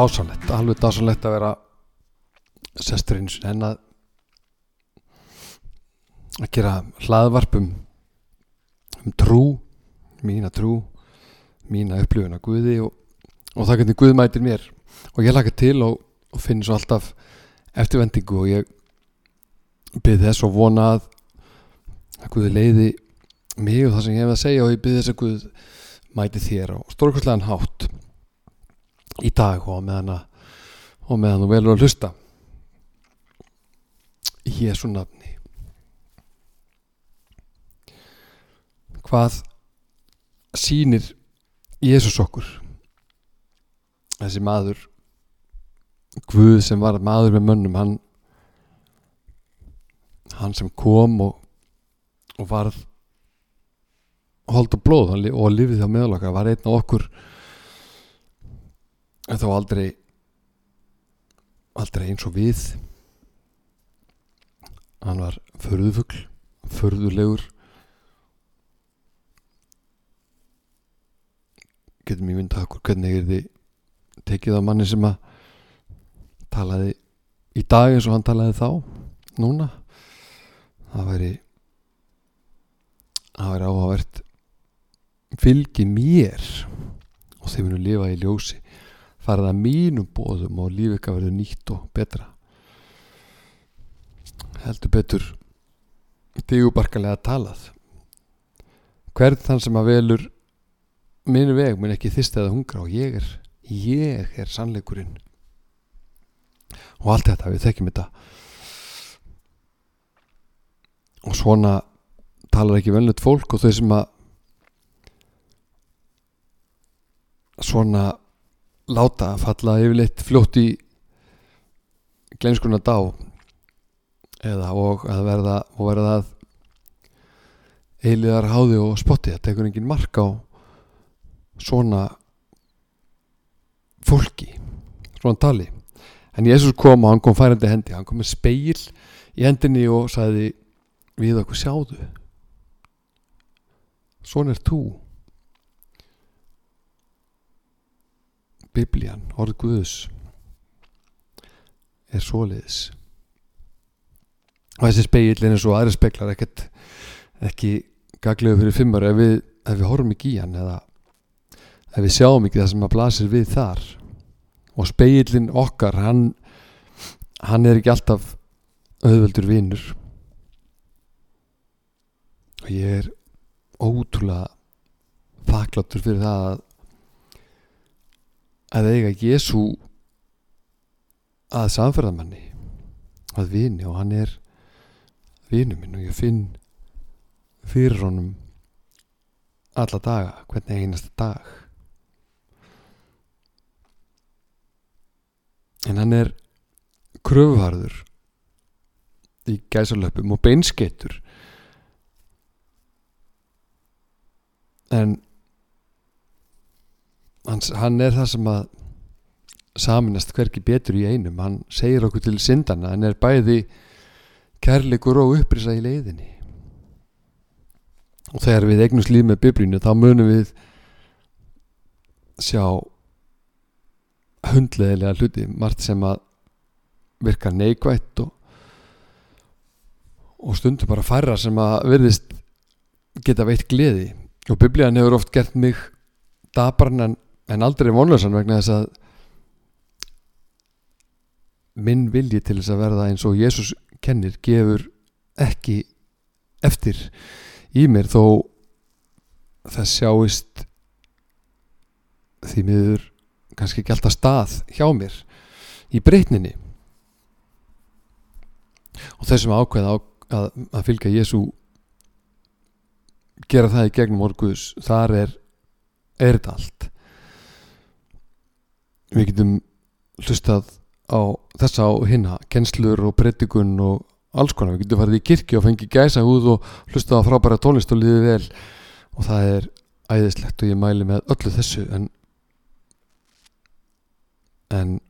dásanlegt, alveg dásanlegt að vera sesturinn en að að gera hlaðvarpum um trú mína trú mína upplifun að Guði og, og það hvernig Guð mætir mér. Og ég laka til og, og finn svo alltaf eftirvendingu og ég byrð þess og vona að að Guði leiði mig og það sem ég hef að segja og ég byrð þess að Guð mæti þér og stórkvæslegan hátt í dag og meðan og meðan þú velur að hlusta í Jésu nafni. Hvað sýnir Jésús okkur? Þessi maður Guð sem var maður með mönnum hann hann sem kom og, og varð hold og blóð og lifið á meðlaka var einn af okkur en þó aldrei aldrei eins og við. Hann var förðufugl förðulegur getum ég myndað okkur hvernig er þið tekið á manni sem að talaði í dag eins og hann talaði þá núna. Það væri það væri áhugavert. Fylgi mér og þeir munu lifa í ljósi farið að mínum bóðum og líf ykkar verður nýtt og betra. Heldur betur digubarkalega talað. Hvern þann sem að velur minn veg mun ekki þyrst eða hungra og ég er ég er sannleikurinn. Og allt þetta við þekkjum þetta. Og svona talar ekki velnöld fólk og þau sem að svona láta falla yfirleitt fljótt í gleinskunna dá eða og að verða og verða að eiliðar háði og spotti. Það tekur engin mark á svona fólki svona tali. En Jésús kom og hann kom færandi hendi. Hann kom með speil í hendinni og sagði við okkur sjáðu svona er þú Biblían, orð Guðus er svoleiðis. Og þessi speil er og aðri speklar ekkert ekki gaglegu fyrir fimmar ef við, ef við horfum ekki í hann eða ef við sjáum ekki það sem að blasir við þar. Og speilin okkar hann, hann er ekki alltaf auðveldur vinnur og ég er ótrúlega þakkláttur fyrir það að að eiga Jésu að samferðamanni að vini og hann er vinu minn og ég finn fyrir honum alla daga, hvernig einasta dag. En hann er kröfuharður í gæsalöpum og beinskettur en hann, hann er það sem að saminast hverki betur í einum. Hann segir okkur til syndana hann er bæði kærleikur og upprisa í leiðinni. Og þegar við eignumst líf með biblínu þá munum við sjá hundleðilega hluti. Margt sem að virka neikvætt og, og stundum bara færra sem að virðist geta veitt gleði. Og biblían hefur oft gert mig dabarn en, aldrei vonlösan vegna þess að minn vilji til þess að verða eins og Jésús kennir gefur ekki eftir í mér þó það sjáist því miður kannski ekki alltaf stað hjá mér í breytninni. Og þessum ákveða á, að, að fylgja Jésu gera það í gegnum orguðs þar er er þetta allt við getum hlustað á þessa og hinna kennslur og predikun og alls konar, við getum farið í kirkju og fengið gæsa húð og hlustað á frábæra tónlist og liðið vel. Og það er æðislegt og ég mæli með öllu þessu en en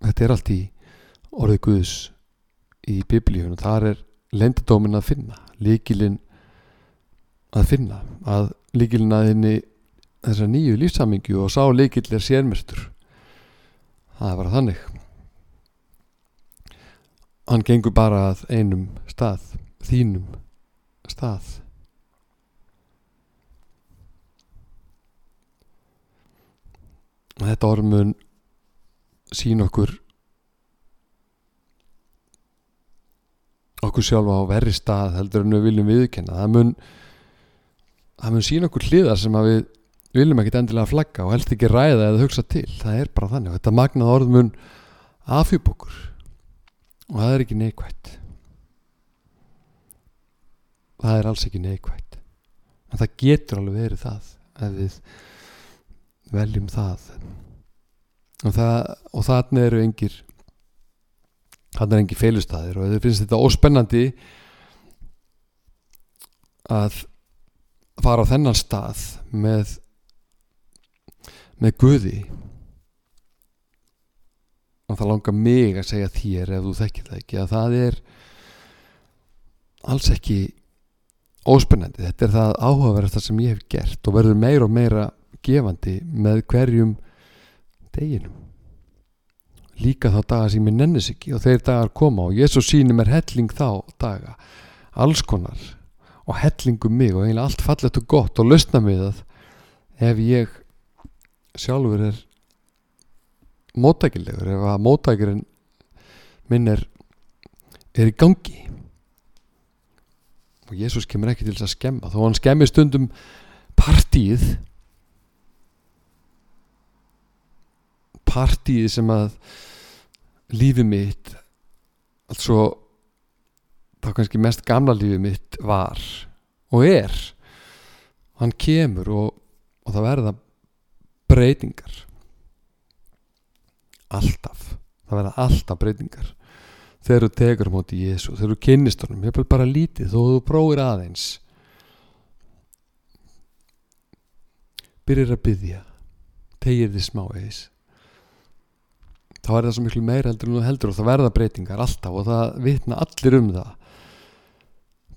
þetta er allt í orðið Guðs í biblíun og þar er lendadómin að finna líkilinn að finna. Að líkilinn að henni þessa nýju lífsamingju og sá líkill er sérmestur það bara þannig. Hann gengur bara að einum stað þínum stað. Þetta ormun sín okkur okkur sjálfa á verri stað heldur en við viljum viðkenna það mun það mun sín okkur hliðar sem að við viljum ekkit endilega flagga og helst ekki ræða eða hugsa til. Það er bara þannig. Og þetta magnað orð mun afhjúp okkur. Og það er ekki neikvægt það er alls ekki neikvægt en það getur alveg verið það ef við veljum það. Og, það, og þarna eru engir þarna er engir feilustæðir og þau finnst þetta óspennandi að fara á þennan stað með með Guði. Og það langar mig að segja þér ef þú þekkir það ekki að það er alls ekki óspennandi, þetta er það áhugaverðast sem ég hef gert og verður meira og meira gefandi með hverjum deginum. Líka þá daga sem ég nennis ekki og þeir dagar koma og Jésús sínum er helling þá daga. Alls konar. Og hellingum mig og eiginlega allt fallet og gott og lausna mig það ef ég sjálfur er mótækilegur ef að mótækirinn minn er er í gangi. Og Jésús kemur ekki til þess að skemma. Þó hann skemmi stundum partíð partíð sem að lífið mitt altså þá kannski mest gamla lífið mitt var og er. Hann kemur og, og það verða breytingar. Alltaf. Það verða alltaf breytingar. Þegar þú tekur á móti Jésu þegar þú kynnist honum, ég er bara lítið þó þú prófir aðeins. Byrjir að byggja tegir því smá eðis þá er það svo miklu meira heldur en þú heldur og það verða breytingar alltaf og það vitna allir um það.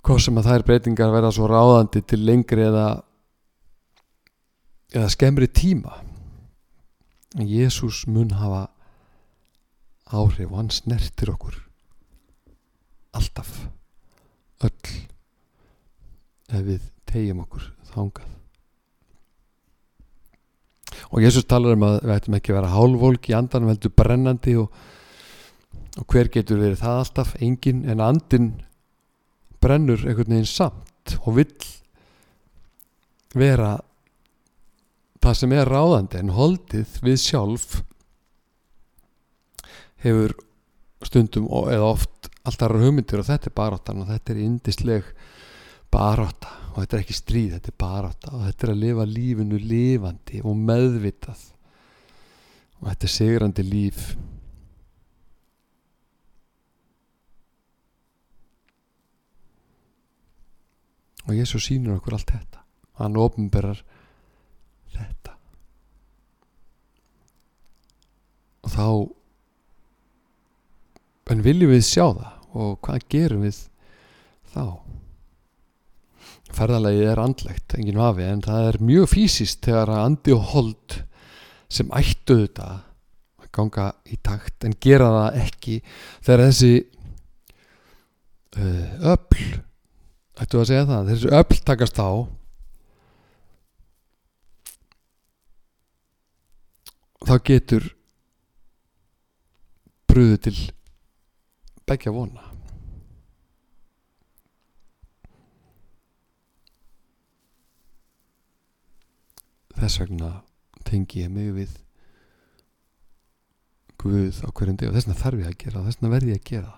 Hvað sem að þær breytingar verða svo ráðandi til lengri eða eða skemmri tíma. En Jésús mun hafa áhrif og hann snertir okkur alltaf öll ef við tegjum okkur þángað og Jésús talar um að við ættum ekki að vera hálfvolk í andanum heldur brennandi og, og hver getur verið það alltaf? Engin en andin brennur einhvern veginn samt og vill vera það sem er ráðandi en holdið við sjálf hefur stundum eða oft alltaf hugmyndir og þetta er baróttan og þetta er indisleg baróta og þetta er ekki stríð, þetta er barátta og þetta er að lifa lífinu lifandi og meðvitað. Og þetta er sigrandi líf. Og Jésús sínur okkur allt þetta. Hann ofnberar þetta og þá en viljum við sjá það? Og hvað gerum við þá? Ferðalagi er andlegt, enginn vafi en það er mjög fysiskt þegar að andi og hold sem ættu þetta að ganga í takt en gera það ekki þegar þessi uh, öll ættu að segja það, þessi öll takast á. Þá getur brúðu til begja vona. Þess vegna tengi ég mig við Guð á hverjum deg og þess vegna þarf ég að gera þess vegna verði ég að gera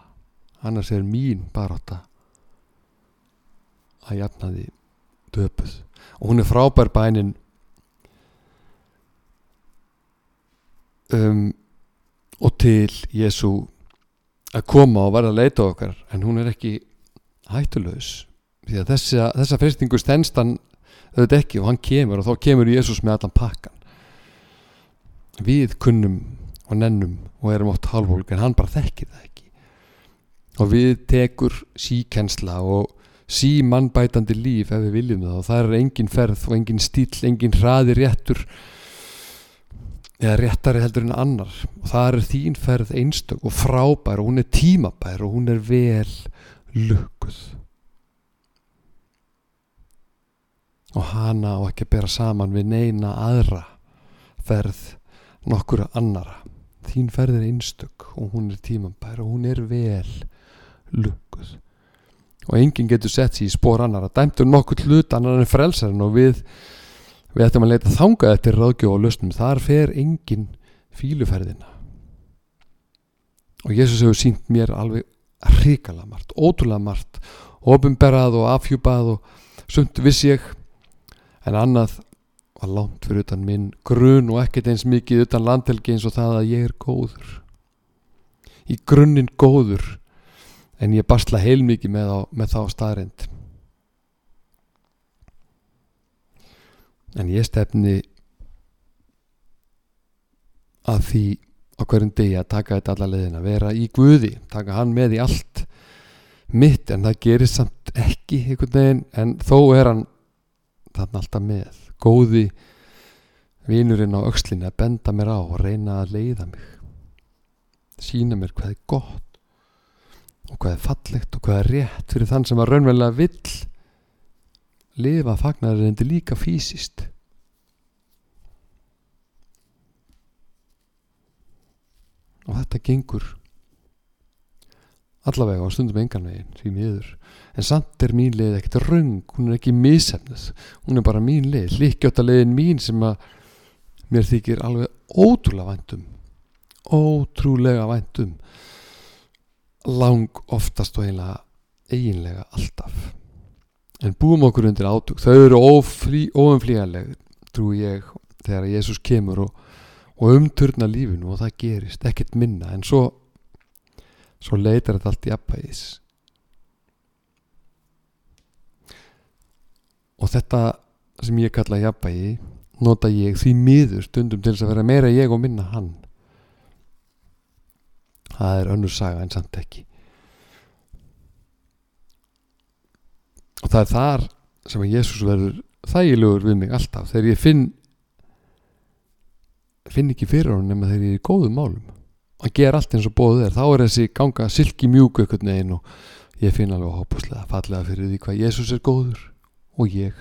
annars er mín baráta að jafna því döpuð. Og hún er frábær bænin um, og til Jésu að koma og verða að leita okkar en hún er ekki hættulegs því að þessa, þessa fyrstingu stenstan auðvitað ekki og hann kemur og þá kemur Jésús með allan pakkan við kunnum og nennum og erum oft halvvolk en hann bara þekkir það ekki. Og við tekur síkensla og sí mannbætandi líf ef við viljum það og það er engin ferð og engin stíl, engin hraði réttur eða réttari heldur en annar. Og það er þín ferð einstök og frábær og hún er tímabær og hún er vel lukkuð. Og hana á ekki að bera saman við neina aðra ferð nokkura annara. Þín ferð er einstök og hún er tímabær og hún er vel lukkuð. Og enginn getur sett sér í spór annar að dæmtur nokkuð hlut annar en frelsarinn og við við ættum að leita þangað eftir ráðgjóð og löstum þar fer enginn fíluferðina og Jésús hefur sínt mér alveg hrikalega margt, ótrúlega margt. Ofinberað og afhjúpað og sumt viss ég. En annað var langt fyrir utan minn grunn og ekkert eins mikið utan landhelgi eins og það að ég er góður. Í grunninn góður en ég basla heilmikið með, með þá staðrind en ég stefni að því á hverjum degi að taka þetta alla leðin að vera í Guði, taka hann með í allt mitt en það gerir samt ekki einhvern veginn en þó er hann þarna alltaf með. Góði vinurinn á aukslinni að benda mér á og reyna að leiða mig. Sína mér hvað er gott og hvað er fallegt og hvað er rétt fyrir þann sem að raunverulega vill lifa fagnarreindi líka fysiskt. Og þetta gengur allavega á stundum enganvegin því miður. En samt er mín leið ekkert raung hún er ekki misefnuð hún er bara mín leið líkjóta leiðin mín sem að mér þykir alveg ótrúlega væntum ótrúlega væntum lang oftast og eiginlega eiginlega alltaf en búum okkur undir átug þau eru óumflíðanleg trú ég þegar Jésús kemur og, og umturna lífinu og það gerist ekkert minna. En svo svo leitar þetta allt í appæðis og þetta sem ég kalla jafnbægi nota ég því miður stundum til þess að vera meira ég og minna hann. Það er önnur saga en samt ekki og það er þar sem að Jésús verður þægilegur við mig alltaf þegar ég finn finn ekki fyrir hún nema þegar ég er í góðum málum. Að gera allt eins og bóðu er. Þá er þessi ganga silki mjúku einhvern veginn og ég finn alveg hópuslega fallega fyrir því hvað Jésús er góður og ég.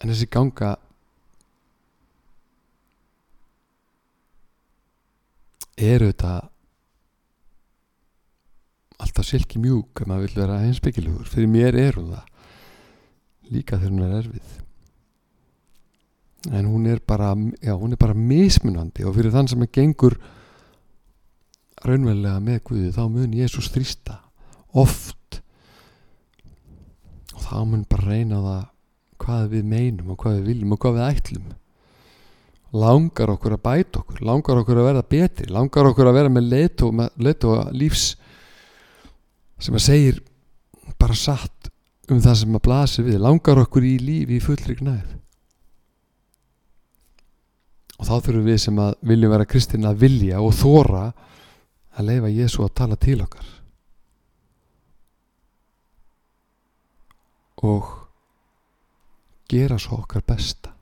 En þessi ganga er auðvitað alltaf silki mjúk ef maður vil vera einsbyggilegur fyrir mér er hún það líka þegar hún er erfið. En hún er bara já, hún er bara mismunandi og fyrir þann sem er gengur raunverulega með Guði þá mun Jésús þrýsta oft. Og þá mun bara reyna það hvað við meinum og hvað við viljum og hvað við ætlum. Langar okkur að bæta okkur langar okkur að verða betri langar okkur að vera með leitu og lífs sem að segir bara satt um það sem að blasi við langar okkur í lífi í fullri gnæð. Og þá þurfum við sem að viljum vera kristin að vilja og þóra að leifa Jésu að tala til okkar. Og gera svo okkar besta.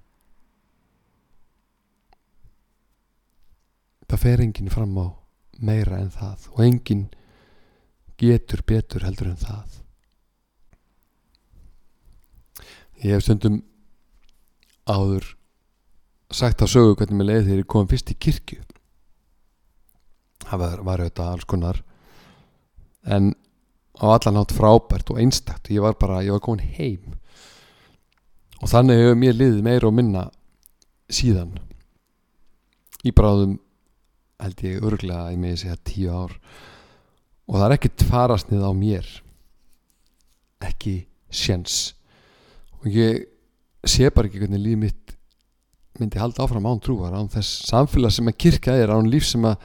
Það fer enginn fram á meira en það og enginn getur betur heldur en það. Ég hef stundum áður sagt að sögu hvernig mér leiði þegar ég kom fyrst í kirkju. Það var, var auðvitað alls konar en á allan átt frábært og einstakt. Ég var bara, ég var komin heim. Og þannig hefur mér liðið meira og minna síðan. Í bráðum held ég örglega að ég meði segja tíu ár og það er ekkert farasnið á mér. Ekki sjens og ég sé bara ekki hvernig líf mitt myndi halda áfram án trúar án þess samfélag sem að kirkja er án sem að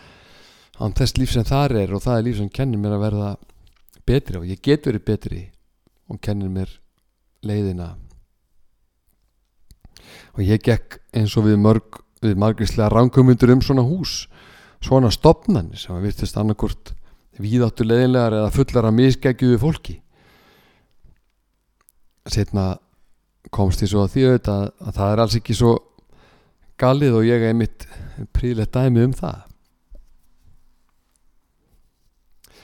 án þess líf sem þar er og það er líf sem kennir mér að verða betri og ég get verið betri og kennir mér leiðina. Og ég gekk eins og við mörg við margrislega ránkumundur um svona hús svona stopnarnir sem að virtist annarkort víðáttu leðinlegar eða fullar að misgækjuðu fólki. Setna komst ég svo að því auðvitað að það er alls ekki svo galið og ég er mitt príðilegt dæmi um það.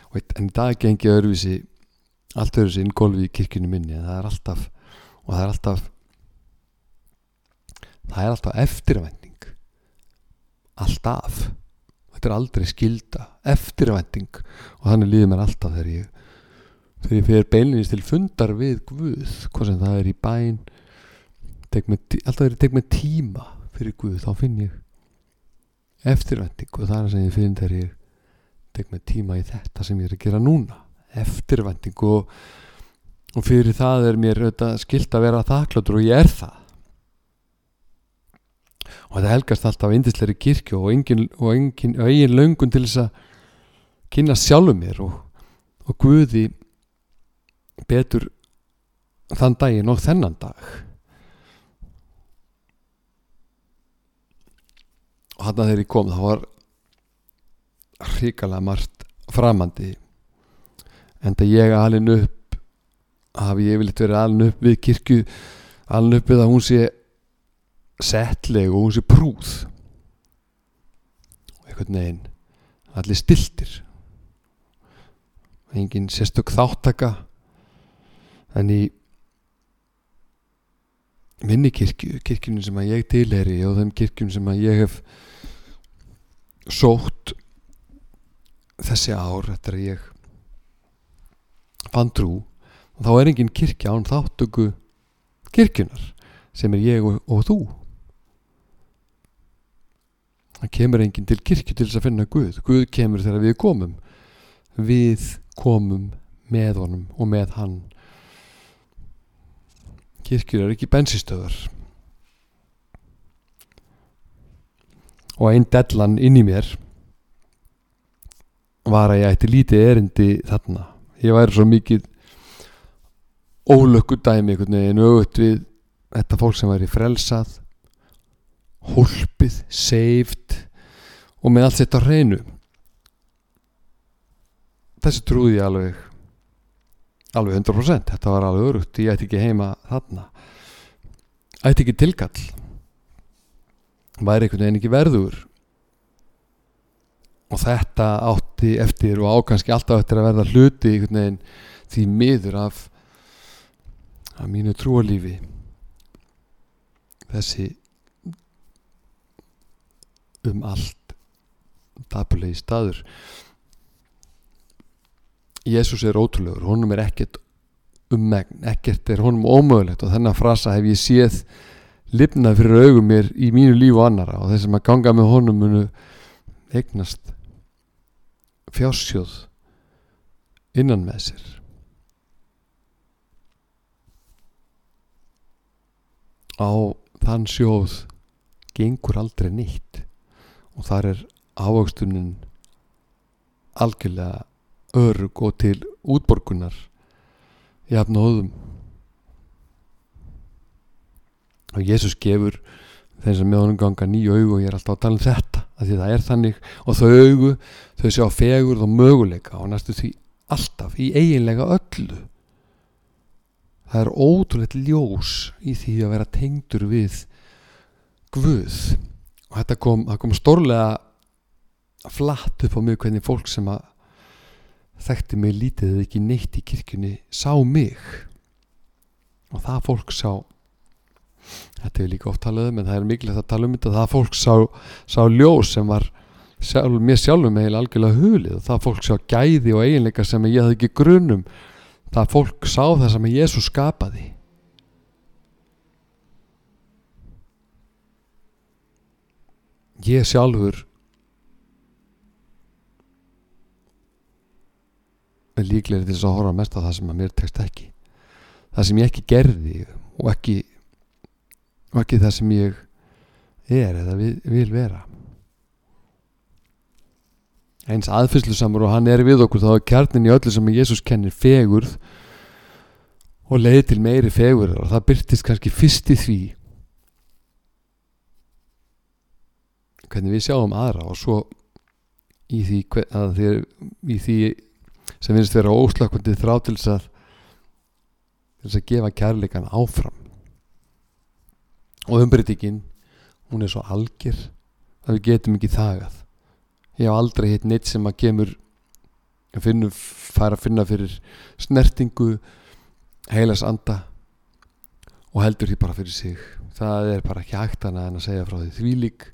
Og en dag gengi öðruvísi allt öðruvísi inngólfi í kirkjunum minni það er alltaf og það er alltaf það er alltaf eftirvending alltaf þetta er aldrei skilda eftirvending og þannig líður mér alltaf þegar ég þegar ég fyrir beilinist til fundar við Guð hvað sem það er í bæn með, alltaf þegar ég tek með tíma fyrir Guð þá finn ég eftirvending og það er sem ég finn þegar ég tek með tíma í þetta sem ég er að gera núna eftirvending og, og fyrir það er mér skilt að vera þakkláttur og ég er það og það helgast alltaf indisleiri kirkju og engin, og engin, og eigin löngun til þess að kynna sjálfum mér og, og Guði betur þann daginn og þennan dag. Og hann að þegar ég kom þá var hrikalega margt framandi en það ég alin upp hafi ég viljt verið alin upp við kirkju alin upp við að hún sé settleg og hún sé prúð. Og einhvern veginn allir stiltir. Engin sérstök þáttaka en í minni kirkju kirkjunum sem að ég tilheri og þeim kirkjunum sem að ég hef sótt þessi ár eftir að ég fann trú og þá er engin kirkja án þáttöku kirkjunar sem er ég og, og þú það kemur enginn til kirkju til þess að finna Guð. Guð kemur þegar við komum. Við komum með honum og með hann. Kirkjur er ekki bensistöðar og einn dellan inn í mér var að ég ætti lítið erindi þarna. Ég væri svo mikið ólökku dæmi einhvern veginn auðvitað við þetta fólk sem væri frelsað hólpið, saved og með allt þetta hreinu. Þessi trúði ég alveg alveg 100% þetta var alveg örugt, ég ætti ekki heima þarna. Ætti ekki tilkall. Væri einhvern veginn ekki verður. Og þetta átti eftir og ákanski alltaf eftir að verða hluti einhvern veginn því miður af af mínu trúalífi þessi um allt dapulegi staður. Jésús er ótrúlegur honum er ekkert ummegn ekkert er honum ómögulegt og þennan frasa hef ég séð lifnað fyrir augum mér í mínu lífu annara og þeir sem að ganga með honum munu eignast fjársjóð innan með sér. Á þann sjóð gengur aldrei nýtt og þar er ávöxtunin algjörlega örug og til útborgunar jafn og öðum og Jésús gefur þeim sem með honum ganga nýju augu og ég er alltaf að tala um þetta að því það er þannig. Og þau augu þau sjá fegur og möguleika og næstu því alltaf í eiginlega öllu. Það er ótrúlega ljós í því að vera tengdur við Guð og þetta kom, kom stórlega flatt upp á mig hvernig fólk sem að þekkti mig lítið eða ekki neitt í kirkjunni sá mig. Og það fólk sá þetta er líka oft talað um en það er mikilvægt að tala um þetta það fólk sá, sá ljós sem var sjálf, mér sjálfum eiginlega algjörlega hulið. Það fólk sá gæði og eiginleika sem ég hafði ekki grunum það fólk sá það sem Jésús skapaði ég sjálfur er líklega til þess að horfa mest á það sem að mér tekst ekki. Það sem ég ekki gerði og ekki og ekki það sem ég er eða vil, vil vera. Eins aðfyrslu samur og hann er við okkur þá er kjarnin í öllu sem Jésús kennir fegurð og leiði til meiri fegurð og það byrtist kannski fyrst í því hvernig við sjáum aðra og svo í því, þér, í því sem finnst vera óslökkvandi þrá til þess að til þess að gefa kærleikan áfram. Og umbreytingin hún er svo algjör að við getum ekki þagað. Ég hef aldrei hitt neitt sem að kemur að finna, fara að finna fyrir snertingu heilas anda og heldur því bara fyrir sig. Það er bara ekki hægt annað en að segja frá því þvílík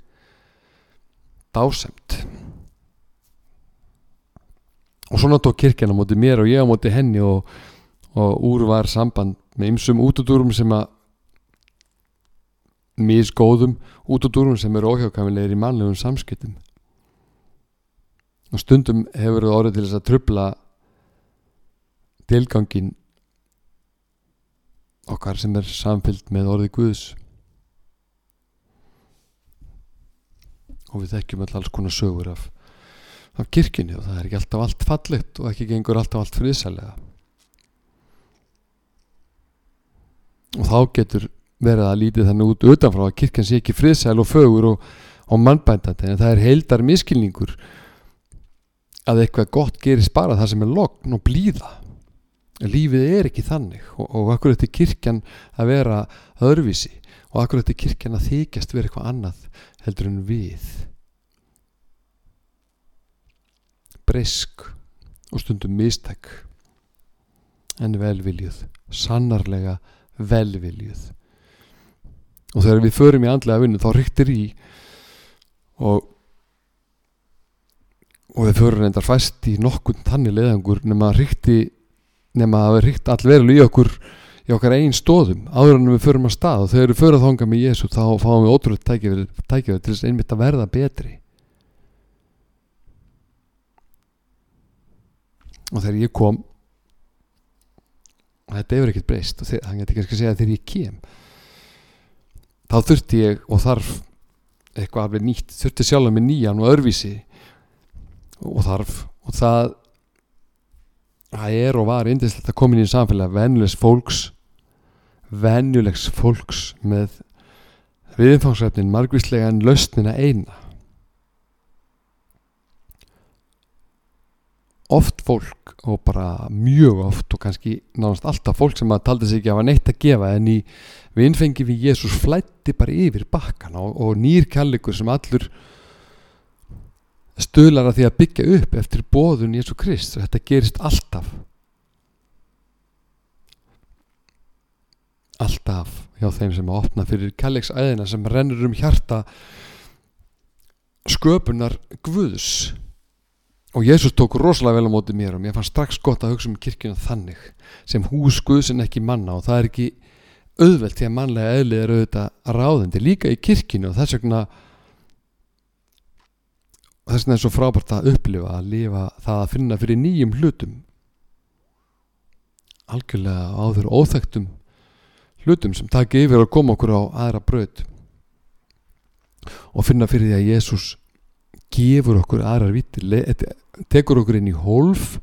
dásemt og svona tók kirkjan á móti mér og ég á móti henni og, og úr var samband með ymsum útudúrum sem að misgóðum útudúrum sem eru óhjákamilegir í mannlegum samskiptum. Og stundum hefur það orðið til þess að trubla tilgangin okkar sem er samfyllt með orði Guðs og við þekkjum öll alls konar sögur af, af kirkjunni og það er ekki alltaf allt fallegt og ekki gengur alltaf allt friðsælega. Og þá getur verið að lítið þannig út utanfrá að kirkjan sé ekki friðsæl og fögur og, og mannbændandi en það er heildar miskilningur að eitthvað gott gerist bara það sem er logn og blíða. Lífið er ekki þannig og, og akkur þetta kirkjan að vera öðruvísi? Og akkur þetta kirkjan að þykjast vera eitthvað annað heldur en við. Breysk og stundum mistæk en velviljuð sannarlega velviljuð. Og þegar við förum í andlega vinnu þá ryktir í og og við förum reyndar fæst í nokkun þannig leðangur nema rykti nema að það rykt allverulega í okkur í okkar einn stóðum áður en við förum að stað. Og þegar við förum að þonga með Jésu þá fáum við ótrúlega tækifæri til þess einmitt að verða betri. Og þegar ég kom þetta hefur ekkert breyst og það getur kannski að segja að þegar ég kem þá þurfti ég og þarf eitthvað alveg nýtt þurfti sjálf með nýjan og örvísi og þarf og það það er og var indislegt að koma inn í samfélag venjulegs fólks venjulegs fólks með viðfangsræfnin margvíslega en lausnina eina. Oft fólk og bara mjög oft og kannski náðast alltaf fólk sem að taldi sig ekki að hafa neitt að gefa en í vinnfengi við Jésús flætti bara yfir bakkan og, og nýr kærleikur sem allur stuðlar að því að byggja upp eftir bóðun Jésu Krist og þetta gerist alltaf alltaf hjá þeim sem að opna fyrir kærleiksæðina sem rennur um hjarta sköpunar Guðs. Og Jésús tók rosalega vel á móti mér og mér fannst strax gott að hugsa um kirkjuna þannig sem hús Guðs en ekki manna. Og það er ekki auðvelt því að mannlega eðlið er auðvitað ráðandi líka í kirkjunu og þess vegna þess vegna er svo frábært að upplifa að lifa það að finna fyrir nýjum hlutum. Algjörlega áður óþektum hlutum sem taki yfir að koma okkur á aðra braut og finna fyrir því að Jésús gefur okkur aðrar viti tekur okkur inn í hólf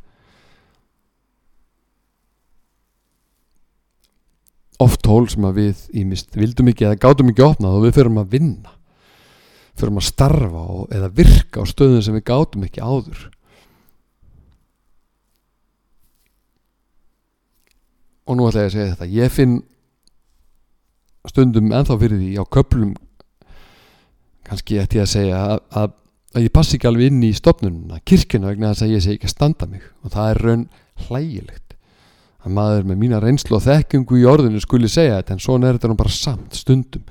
oft hól sem að við ímist vildum ekki eða gátum ekki opnað og við förum að vinna förum að starfa og, eða virka á stöðum sem við gátum ekki áður. Og nú ætla ég að segja þetta ég finn stundum ennþá fyrir því á köplum kannski ætti ég að segja að, að, að ég passi ekki alveg inn í stopnununa kirkina vegna þess að ég sé ekki að standa mig. Og það er raun hlægilegt að maður með mína reynslu og þekkingu í orðinu skuli segja þetta en svona er þetta nú bara samt stundum.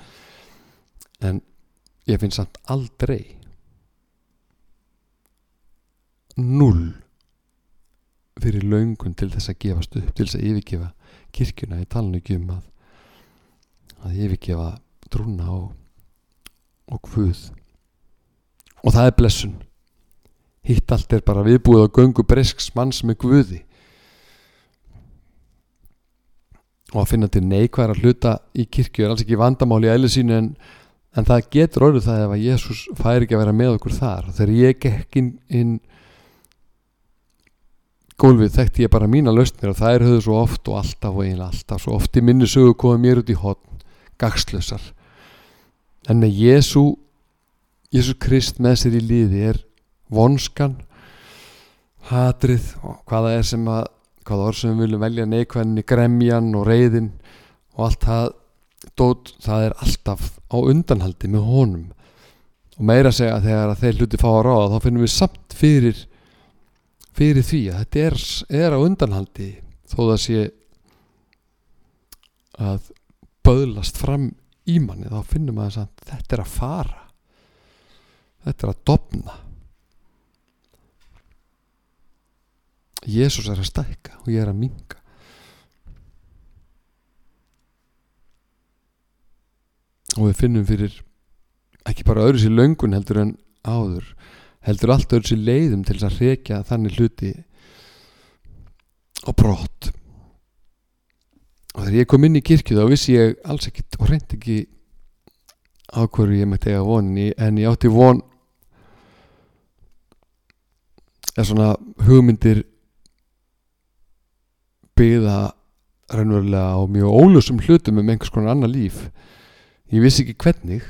En ég finn samt aldrei null fyrir laungun til þess að gefast upp til þess að yfirgefa kirkjuna. Í talinu ekki um að að yfirgefa trúna og, og hvud og það er blessun. Hitt allt er bara viðbúið á göngu bresks manns með hvudi og að finna til neikværa hluta í kirkju er alls ekki vandamál í æli sínu en, en það getur orðið það ef að Jésús fær ekki að vera með okkur þar. Og þegar ég gekk inn, inn gólfið þekkti ég bara mína lausnir og er höfðu svo oft og alltaf og eiginlega alltaf. Svo oft í minni sögu komið mér út í hotn gagslösar en með Jésu Jésu Krist með sér í liði er vonskan hatrið og hvaða er sem að hvaða orð sem við viljum velja neikvæðinni gremjan og reyðin og allt það dót, það er alltaf á undanhaldi með honum. Og meira segja að þegar að þeir hluti fá að ráða þá finnum við samt fyrir fyrir því að þetta er, er á undanhaldi þó það sé að böðlast fram í manni þá finnum við að þetta er að fara. Þetta er að dopna Jésús er að stækka og ég er að minga og við finnum fyrir ekki bara öðru sér löngun heldur en áður heldur allt öðru sér leiðum til að reykja þannig hluti og brott og þegar ég kom inn í kirkju þá vissi ég alls ekkit og reyndi ekki á hverju ég mætti eiga vonin en ég átti von eða svona hugmyndir byggða raunverulega á mjög ólusum hlutum um einhvers konar annar líf. Ég vissi ekki hvernig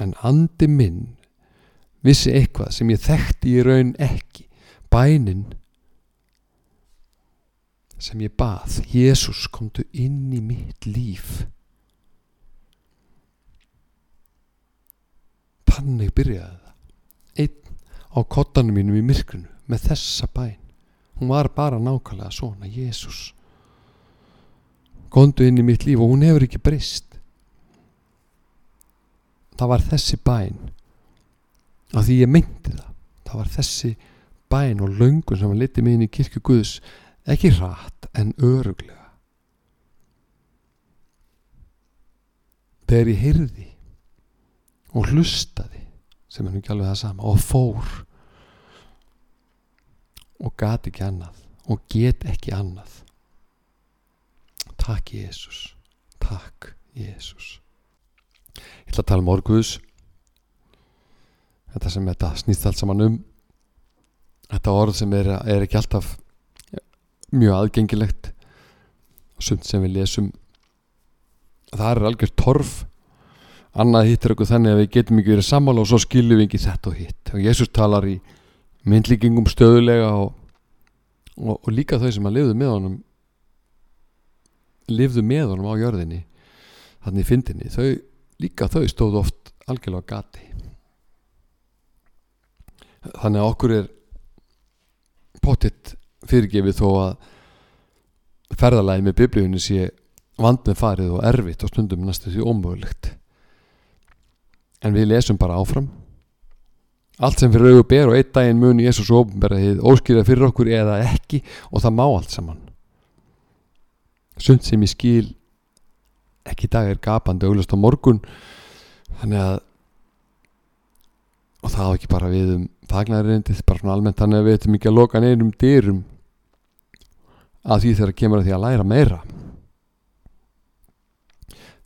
en andi minn vissi eitthvað sem ég þekkti í raun ekki. Bænin sem ég bað Jésús komdu inn í mitt líf. Þannig byrjaði það. Einn á kottanum mínum í myrkrinu með þessa bæn. Hún var bara nákvæmlega svona Jésús komdu inn í mitt líf og hún hefur ekki breyst. Það var þessi bæn. Að því ég myndi það það var þessi bæn og löngun sem var litið mig inn í kirkju Guðs ekki rætt en öruglega þegar ég heyrði og hlustaði sem er nú ekki alveg það sama og fór og gati ekki annað og get ekki annað. Takk Jésús Takk Jésús Ég ætla að tala um orguðs þetta sem þetta snýst allt saman um. Þetta orð sem er, er ekki alltaf mjög aðgengilegt. Sumt sem við lesum það er algjör torf. Annað hittir okkur þannig að við getum ekki verið sammála og svo skiljum við ekki þetta og hitt. Og Jésús talar í myndlíkingum stöðulega og, og, og líka þau sem að lifðu með honum lifðu með honum á jörðinni þannig fyndinni. Þau, líka þau stóðu oft algjörlega gati. Þannig að okkur er pottitt fyrirgefið þó að ferðalagi með biblíunni sé vand með farið og erfitt og stundum næstu því ómögulegt. En við lesum bara áfram. Allt sem fyrir auðu ber og einn daginn muni Jésús ofnberðið óskýrða fyrir okkur eða ekki og það má allt saman. Sund sem ég skil ekki dag er gapandi auglast á morgun þannig að og það á ekki bara við um fagnarindið, bara svona almennt þannig að við veitum ekki að loka neinum dyrum að því þegar kemur að því að læra meira.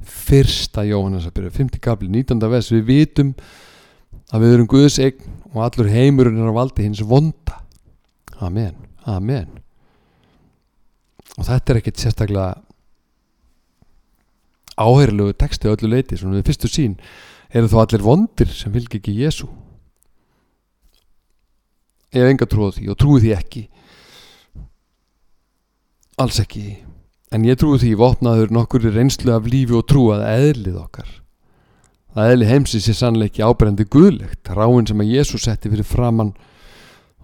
Fyrsta Jóhannes að byrja 50 kapli, 19. vers. Við vitum að við erum Guðs eign og allur heimurinn er á valdi hins vonda. Amen, Amen. Og þetta er ekkert sérstaklega áherilegu texti á öllu leiti, svona við fyrstu sín eru þó allir vondir sem fylgir ekki Jésu hef enga trúið því og trúið því ekki alls ekki. En ég trúið því vopnaður nokkur reynslu af lífi og trú að eðlið okkar. Að eðli heimsins er sannleik ekki ábrendi guðlegt. Ráin sem að Jésu setti fyrir framann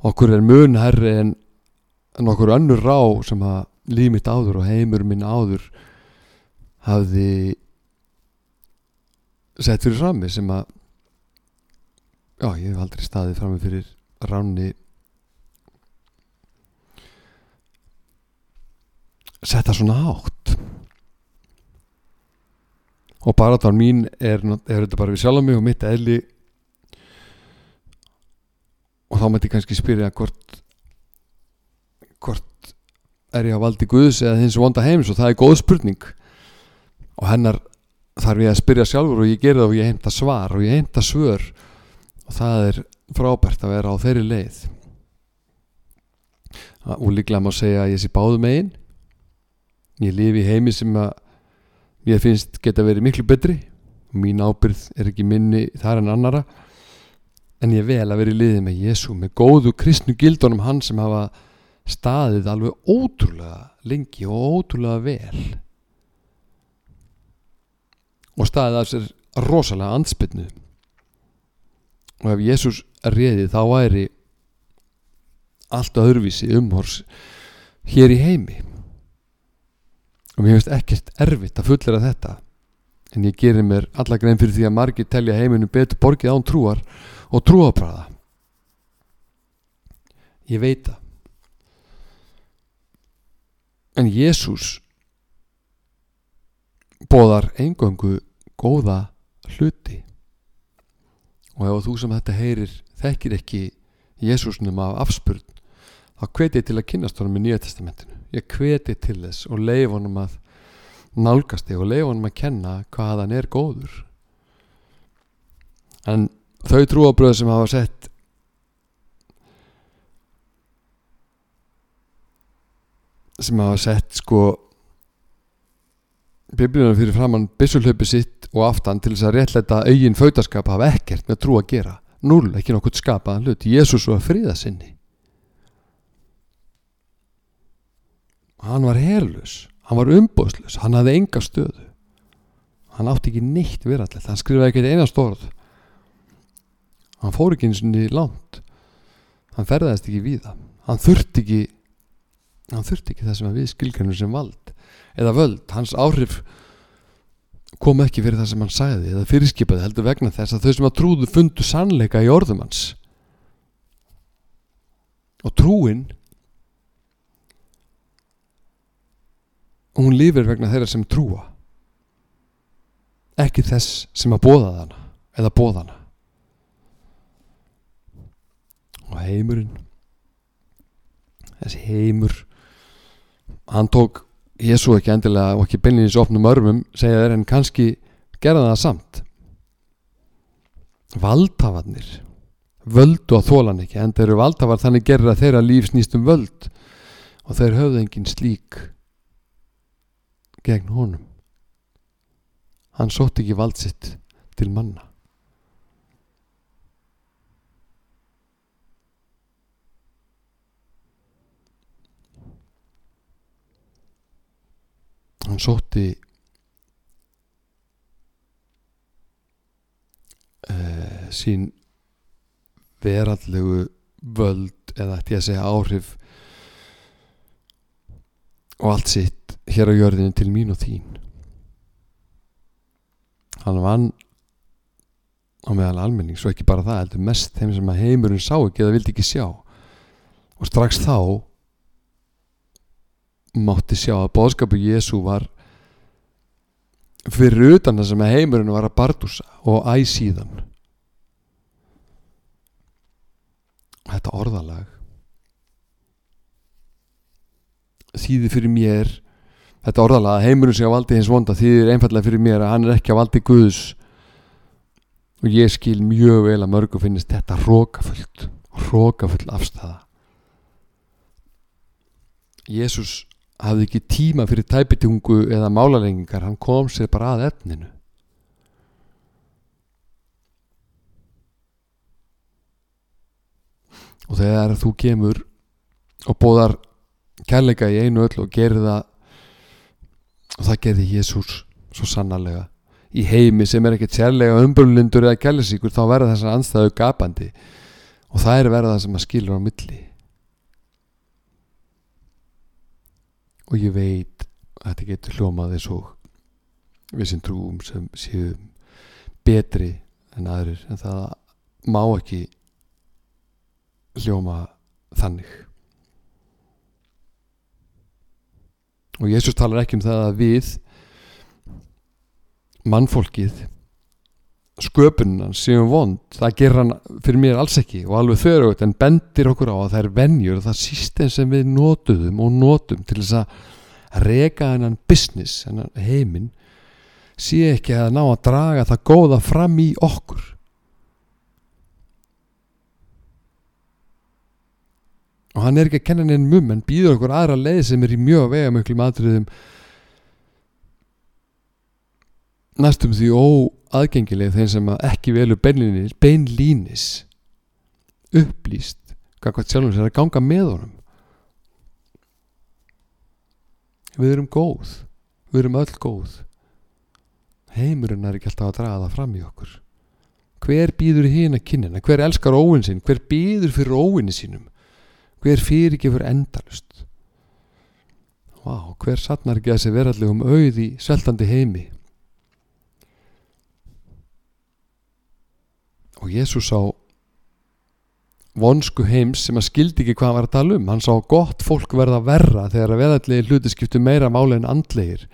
okkur er mun herri en, en okkur önnur rá sem að líf mitt áður og heimur minn áður hafði sett fyrir frammi sem að já ég hef aldrei staðið frammi fyrir ráni setta svona hátt. Og bara þann mín er, er þetta bara við sjálf mig og mitt eðli. Og þá mætti ég kannski spyrja hvort hvort er ég á valdi Guðs eða hins vonda heims? Og það er góð spurning. Og hennar þarf ég að spyrja sjálfur og ég ger það og ég heimta svar og ég heimta svör. Og það er frábært að vera á þeirri leið. Og líklega má segja að ég sé báðu megin ég lifi í heimi sem að ég finnst geta verið miklu betri. Mín ábyrð er ekki minni þar en annara en ég vel að vera í liði með Jésu með góðu kristnu gildunum hann sem hafa staðið alveg ótrúlega lengi og ótrúlega vel. Og staðið af sér rosalega anspilnu og ef Jésús reði þá væri allt öðruvísi umhors hér í heimi og mér finnst ekkert erfitt að fullera þetta. En ég gerir mér alla grein fyrir því að margir telja heiminu betur borgið án trúar og trúabræða ég veit það. En Jésús bóðar engöngu góða hluti. Og ef þú sem þetta heyrir þekkir ekki Jésúsnum af afspurn þá hveti ég til að kynast honum í Nýja testamentinu ég hveti til þess og leif honum að nálgast þig og leif honum að kenna hvað hann er góður. En þau trúabröð sem hafa sett sem hafa sett sko biblíunum fyrir framann byssulhaupi sitt og aftan til þess að réttleita eigin fautaskap hafa ekkert með trú að gera. Null, ekki nokkuð skapaðan hlut. Jésús var fríða hann var herlus hann var umbóðslus, hann hafði enga stöðu. Hann átti ekki neitt verallega, hann skrifaði ekki einast orð. Hann fór ekki eins og niður langt. Hann ferðaðist ekki víða. Hann þurfti ekki hann þurfti ekki það sem við skilkennum sem vald eða völd, hans áhrif kom ekki fyrir það sem hann sagði eða fyrirskipaði heldur vegna þess að þau sem að trúðu fundu sannleika í orðum hans. Og trúin hún lifir vegna þeirra sem trúa. Ekki þess sem að bóða hana eða bóða hana. Og heimurinn þessi heimur hann tók Jésu ekki endilega og ekki beinleins opnum örmum segja þeir en kannski gera það samt. Valdhafarnir völdu að þólan ekki en þeir eru valdhafar þannig gerir að þeirra líf snýst um völd og þeir höfðu engin slík gegn honum. Hann sótt ekki vald sitt til manna. Hann sótti uh, sín verallegu völd eða ætti að segja áhrif og allt sitt hér á jörðinu til mín og þín. Hann vann á meðal almenning svo ekki bara það, heldur mest þeim sem heimurinn sá ekki eða vildi ekki sjá. Og strax þá mátti sjá að bóðskapu Jésu var fyrir utan það sem heimurinn var að bardúsa og æsíðan þetta orðalag þýði fyrir mér þetta orðalag að heimurinn sem að valdi hins vonda þýðir einfallega fyrir mér að hann er ekki að valdi Guðs og ég skil mjög vel að mörgu finnist þetta rókafullt rókafull afstæða Jésús hafði ekki tíma fyrir tæpitungu eða málalengingar, hann kom sér bara að efninu. Og þegar þú kemur og bóðar kærleika í einu öll og gerir það og það gerði Jésús svo sannarlega. Í heimi sem er ekkert sérlega umbrulindur eða kærleisíkur þá verða þessar anstæðu gapandi. Og það er verða það sem að skilur á milli. Og ég veit að þetta getur hljómað eins og við sem trúum sem séum betri en aðrir. En það má ekki hljóma þannig og Jésús talar ekki um það að við mannfólkið sköpunan séum vond. Það ger hann fyrir mér alls ekki og alveg þau en bendir okkur á að það er vennjur og það sístem sem við nótuðum og nótum til þess að reka hennan business, hennan heiminn sé ekki að ná að draga það góða fram í okkur og hann er ekki að kenna henni mum en býður okkur aðra leið sem er í mjög vegamöklum aðriðum næstum því óaðgengileg þeim sem ekki velu beinlínis, beinlínis upplýst gangvægt sjálfum sér að ganga með honum. Við erum góð. Við erum öll góð. Heimurinn er ekki alltaf að draga það fram í okkur. Hver býður hína kynina hver elskar óvinn sinn, hver býður fyrir óvinni sínum hver fyrir ekki fyrir endalust Vá, hver satnar ekki að þessi verallegum auð í sveltandi heimi? Og Jésús sá vonsku heims sem að skildi ekki hvað hann var að tala um. Hann sá gott fólk verða verra þegar að verðallegi hluti skiptu meira máli en andlegir.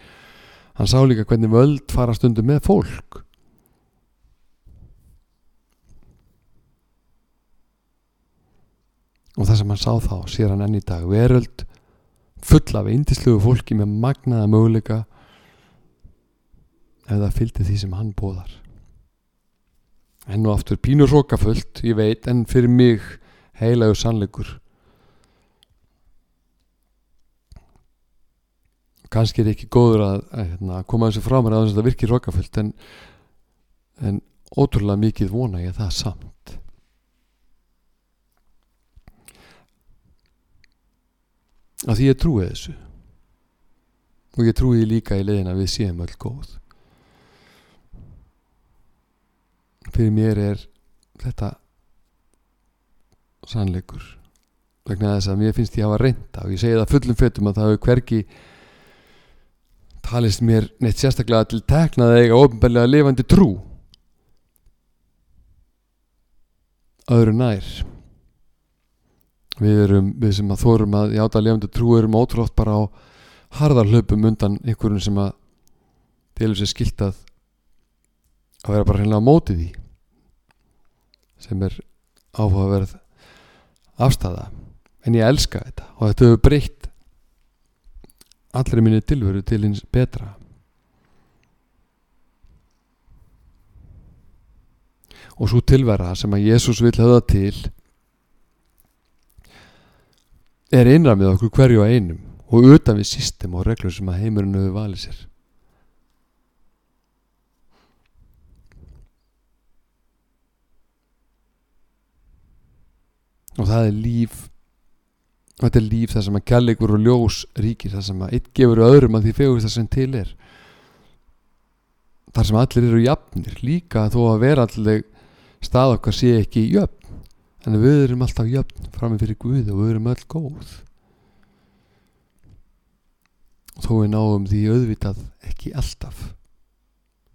Hann sá líka hvernig völd fara stundu með fólk og það sem hann sá þá sér hann enn í dag veröld full af eindislugu fólki með magnaða möguleika ef það fylgdi því sem hann bóðar enn og aftur pínur rókafullt, ég veit en fyrir mig heilagur sannleikur. Kannski er ekki góður að, að, að, hérna, að koma þessu frá mér að það virkir rókafullt en, en ótrúlega mikið vona ég það samt að því ég trúi þessu. Og ég trúi líka í leiðin að við séum öll góð. Fyrir mér er þetta sannleikur. Vegna þess að mér finnst ég að hafa reynda og ég segi það fullum fötum að það hefur hverki talist mér neitt sérstaklega til teknaði eiga ofinbellega lifandi trú. Öðru nær við erum við sem að þórum að játa lifandi trú erum ótrátt bara á harðarlöpum undan einhverjum sem að delur sér skiltað að vera bara hreinlega á móti því sem er áhugaverð afstæða en ég elska þetta og þetta hefur breytt allri minni tilveru til hins betra. Og svo tilvera sem að Jésús vil höfða til er einram við okkur hverju á einum og utan við system og reglur sem að heimurinn hefur valið sér. Og það er líf þetta er líf það sem að kærleikur og ljós ríkir það sem að eitt gefur öðrum að því fegurst það sem til er. Þar sem allir eru jafnir líka þó að vera allir stað okkar sé ekki jöfn þannig við erum alltaf jöfn framið fyrir Guði og við erum öll góð. Þó við náum því auðvitað ekki alltaf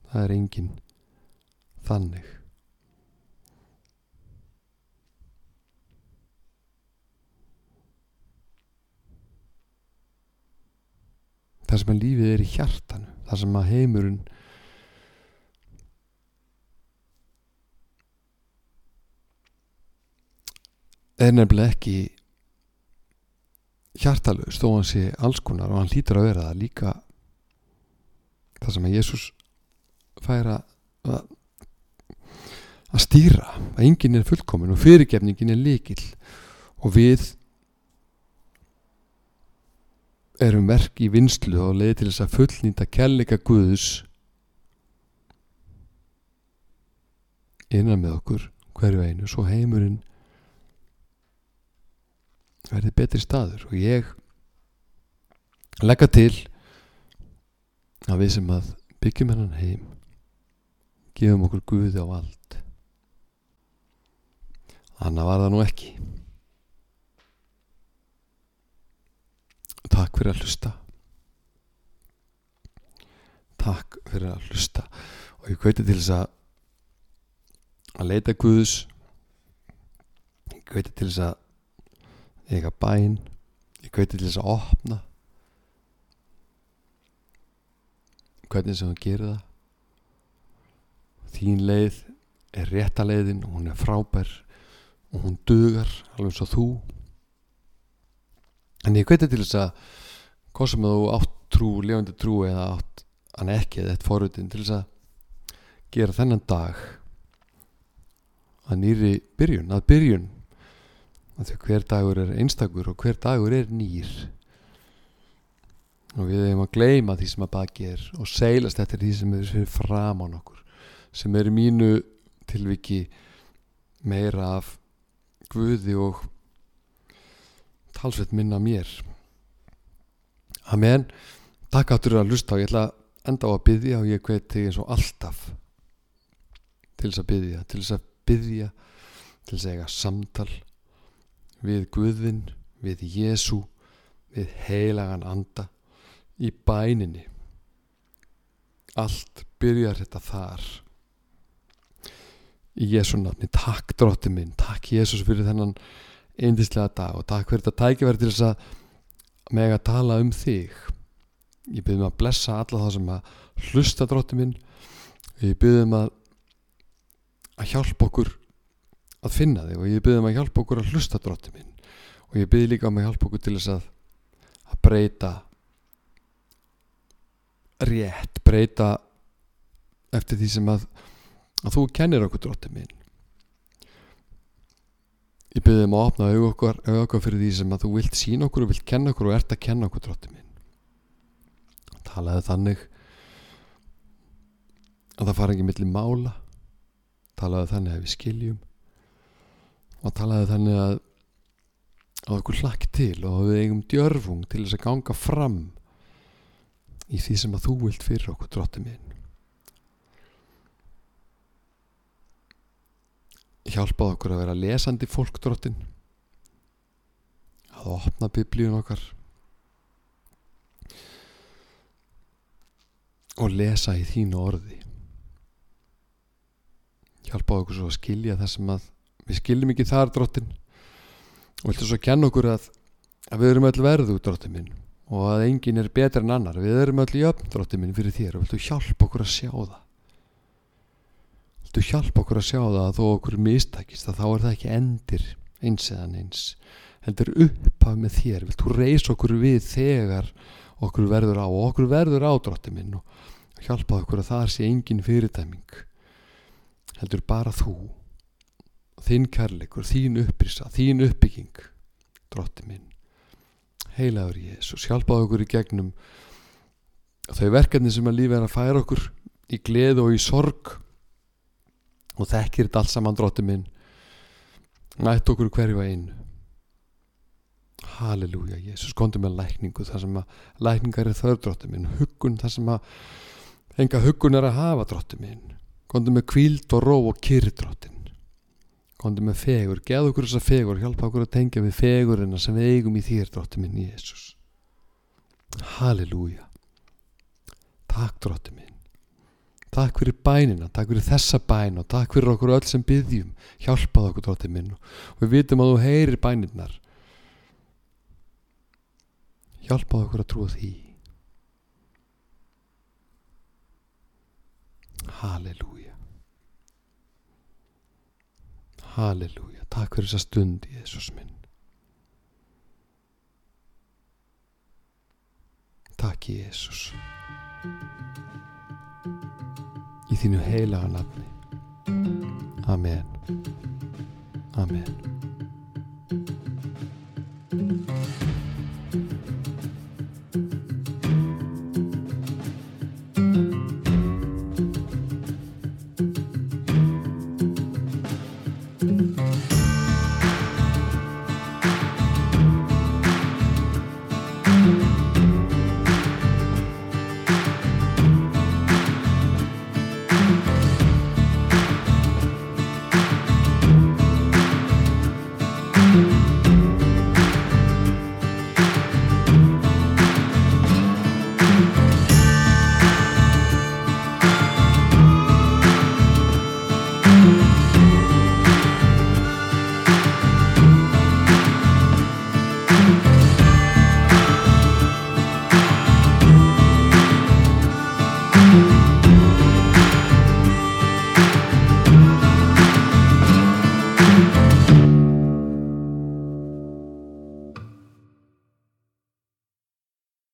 það er engin þannig. Þar sem að lífið er í hjartanu þar sem að heimurinn er nefnilega ekki hjartalust þó hann sé alls konar og hann hlýtur að vera það líka. Þar sem að Jésús fær að að stýra að enginn er fullkomin og fyrirgefningin er líkil og við erum verk í vinslu og leiði til þess að fullnýta kærleika Guðs innan með okkur hverju einu svo heimurinn verði betri staður. Og ég legga til að við sem að byggjum hennan heim gefum okkur Guði á allt Anna var það nú ekki. Takk fyrir að hlusta. Takk fyrir að hlusta. Og ég hveti til þess að að leita Guðs. Ég hveti til þess að eiga bæn ég hveti til þess að opna. Hvernig sem hún gerir það. Þín leið er rétta leiðin og hún er frábær og hún dugar alveg eins og þú. En ég hveti til þess að hvað sem þú átt trú, lefandi trú eða átt hann ekki eða eitt forrutin til þess að gera þennan dag að nýri byrjun, að byrjun því hver dagur er einstakur og hver dagur er nýr. Og við hefum að gleima því sem að baki er og seilast eftir því sem er fram á nokkur sem er mínu tilviki meira af Guði og talsveit minna mér. Amen. Takk áttur að lusta og ég ætla að enda á að byggja og ég hveit þig eins og alltaf til þess að byggja til þess að byggja til þess að eiga samtal við Guðin, við Jésu við heilagan anda í bæninni. Allt byrjar þetta þar. Í Jésu nafni takk drótti minn, takk Jésus fyrir þennan eindislega dag og takk fyrir þetta tækifæri til þess að meg að tala um þig. Ég byrðum að blessa alla það sem að hlusta drótti minn. Ég byrðum að að hjálpa okkur að finna þig og ég byrðum að hjálpa okkur að hlusta drótti minn. Og ég byrði líka um að hjálpa okkur til þess að að breyta rétt breyta eftir því sem að að þú kennir okkur drótti minn. Ég byrði um að opna auð okkar, okkar fyrir því sem að þú vilt sína okkur og vilt kenna okkur og ert að kenna okkur drótti minn. Talaði þannig að það fara ekki millir mála. Talaði þannig að við skiljum og talaði þannig að að okkur hlakki til og við eigum djörfung til þess að ganga fram í því sem að þú vilt fyrir okkur drótti minn. Hjálpaði okkur að vera lesandi fólk dróttin að opna biblíun okkar. Og lesa í þínu orði. Hjálpaði okkur svo að skilja það sem að við skiljum ekki þar dróttin og viltu svo kenna okkur að, að við erum öll verðu dróttin minn og að enginn er betur en annar. Við erum öll í öfn dróttin minn fyrir þér. Og viltu hjálpa okkur að sjá það? Viltu hjálpa okkur að sjá það að þó okkur mistakist að þá er það ekki endir eins eðan eins heldur upphaf með þér. Viltu reys okkur við þegar okkur verður á og okkur verður á dróttin minn og hjálpa okkur að það sé engin fyrirtæming heldur bara þú þinn kærleikur, þín upprisa þín uppbygging drótti minn. Heilaður Jésús hjálpaðu okkur í gegnum þau verkefni sem að lífi er að færa okkur í gleð og í sorg. Og þekkir þetta allt saman drótti minn. Nætt okkur hverju að einu. Halleluja Jésús kontum með lækningu þar sem að lækningar er þörf drótti minn. Huggun þar sem að enga huggun er að hafa drótti minn. Kontum með kvíld og ró og kyrr dróttin komdu með fegur, geð okkur þessa fegur hjálpa okkur að tengja við fegurina sem við eigum í þér drótti minn Jésús Halleluja. Takk drótti minn. Takk fyrir bænina, takk fyrir þessa bæn og takk fyrir okkur öll sem byggjum hjálpað okkur drótti minn. Og við vitum að þú heyrir bæninnar hjálpað okkur að trúa því. Halleluja Halleluja, takk fyrir þessa stund Jésús minn. Takk Jésús Í þínu heilaga nafni. Amen. Amen